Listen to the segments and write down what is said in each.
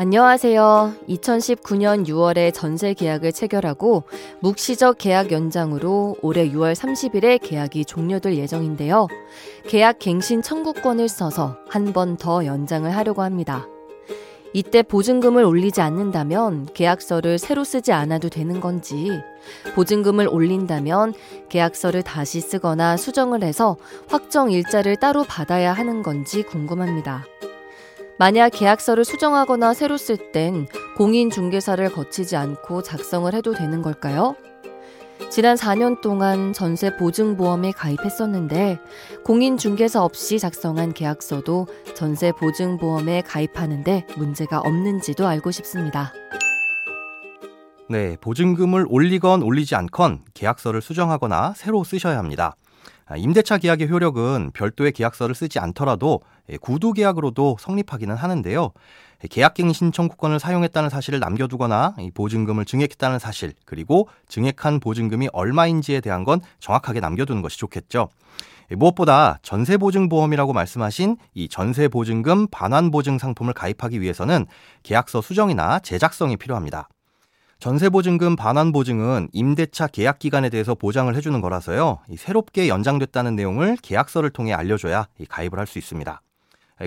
안녕하세요. 2019년 6월에 전세 계약을 체결하고 묵시적 계약 연장으로 올해 6월 30일에 계약이 종료될 예정인데요. 계약 갱신 청구권을 써서 한 번 더 연장을 하려고 합니다. 이때 보증금을 올리지 않는다면 계약서를 새로 쓰지 않아도 되는 건지, 보증금을 올린다면 계약서를 다시 쓰거나 수정을 해서 확정 일자를 따로 받아야 하는 건지 궁금합니다. 만약 계약서를 수정하거나 새로 쓸 땐 공인중개사를 거치지 않고 작성을 해도 되는 걸까요? 지난 4년 동안 전세 보증보험에 가입했었는데 공인중개사 없이 작성한 계약서도 전세 보증보험에 가입하는데 문제가 없는지도 알고 싶습니다. 네, 보증금을 올리건 올리지 않건 계약서를 수정하거나 새로 쓰셔야 합니다. 아, 임대차 계약의 효력은 별도의 계약서를 쓰지 않더라도 예, 구두 계약으로도 성립하기는 하는데요. 계약갱 신 청구권을 사용했다는 사실을 남겨두거나 보증금을 증액했다는 사실 그리고 증액한 보증금이 얼마인지에 대한 건 정확하게 남겨두는 것이 좋겠죠. 예, 무엇보다 전세보증보험이라고 말씀하신 이 전세보증금 반환보증 상품을 가입하기 위해서는 계약서 수정이나 제작성이 필요합니다. 전세보증금 반환보증은 임대차 계약 기간에 대해서 보장을 해주는 거라서요. 새롭게 연장됐다는 내용을 계약서를 통해 알려줘야 가입을 할 수 있습니다.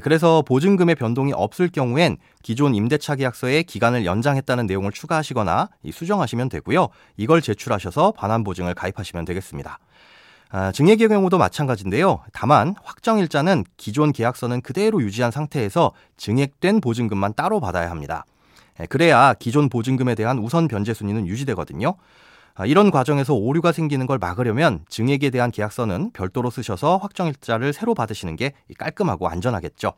그래서 보증금의 변동이 없을 경우엔 기존 임대차 계약서에 기간을 연장했다는 내용을 추가하시거나 수정하시면 되고요. 이걸 제출하셔서 반환보증을 가입하시면 되겠습니다. 아, 증액의 경우도 마찬가지인데요. 다만 확정일자는 기존 계약서는 그대로 유지한 상태에서 증액된 보증금만 따로 받아야 합니다. 예, 그래야 기존 보증금에 대한 우선 변제 순위는 유지되거든요. 아, 이런 과정에서 오류가 생기는 걸 막으려면 증액에 대한 계약서는 별도로 쓰셔서 확정일자를 새로 받으시는 게 깔끔하고 안전하겠죠.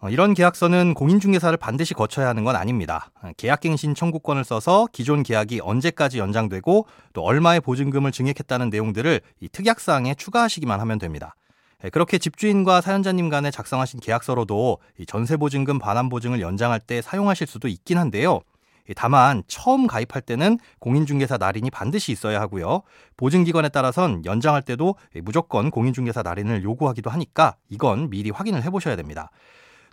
어, 이런 계약서는 공인중개사를 반드시 거쳐야 하는 건 아닙니다. 아, 계약갱신 청구권을 써서 기존 계약이 언제까지 연장되고 또 얼마의 보증금을 증액했다는 내용들을 이 특약사항에 추가하시기만 하면 됩니다. 예, 그렇게 집주인과 사연자님 간에 작성하신 계약서로도 전세보증금 반환보증을 연장할 때 사용하실 수도 있긴 한데요. 다만 처음 가입할 때는 공인중개사 날인이 반드시 있어야 하고요. 보증기관에 따라선 연장할 때도 무조건 공인중개사 날인을 요구하기도 하니까 이건 미리 확인을 해보셔야 됩니다.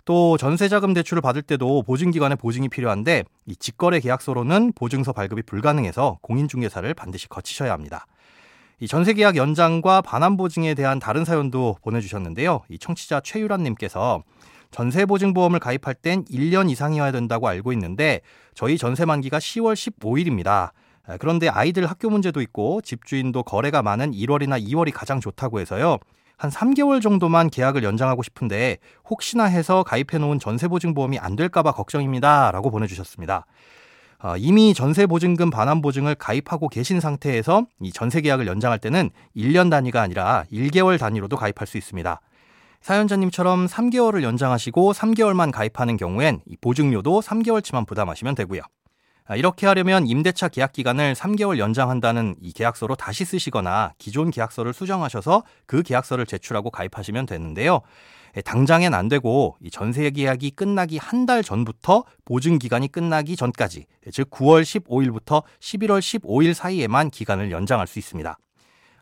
또 전세자금 대출을 받을 때도 보증기관의 보증이 필요한데 이 직거래 계약서로는 보증서 발급이 불가능해서 공인중개사를 반드시 거치셔야 합니다. 이 전세계약 연장과 반환보증에 대한 다른 사연도 보내주셨는데요. 이 청취자 최유란님께서 전세보증보험을 가입할 땐 1년 이상이어야 된다고 알고 있는데 저희 전세 만기가 10월 15일입니다. 그런데 아이들 학교 문제도 있고 집주인도 거래가 많은 1월이나 2월이 가장 좋다고 해서요. 한 3개월 정도만 계약을 연장하고 싶은데 혹시나 해서 가입해 놓은 전세보증보험이 안 될까봐 걱정입니다. 라고 보내주셨습니다. 어, 이미 전세 보증금 반환 보증을 가입하고 계신 상태에서 이 전세 계약을 연장할 때는 1년 단위가 아니라 1개월 단위로도 가입할 수 있습니다. 사연자님처럼 3개월을 연장하시고 3개월만 가입하는 경우엔 이 보증료도 3개월치만 부담하시면 되고요. 아, 이렇게 하려면 임대차 계약 기간을 3개월 연장한다는 이 계약서로 다시 쓰시거나 기존 계약서를 수정하셔서 그 계약서를 제출하고 가입하시면 되는데요. 예, 당장엔 안 되고 이 전세 계약이 끝나기 한 달 전부터 보증 기간이 끝나기 전까지 즉 9월 15일부터 11월 15일 사이에만 기간을 연장할 수 있습니다.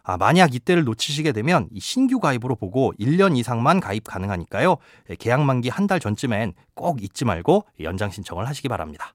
아, 만약 이때를 놓치시게 되면 이 신규 가입으로 보고 1년 이상만 가입 가능하니까요. 예, 계약 만기 한 달 전쯤엔 꼭 잊지 말고 연장 신청을 하시기 바랍니다.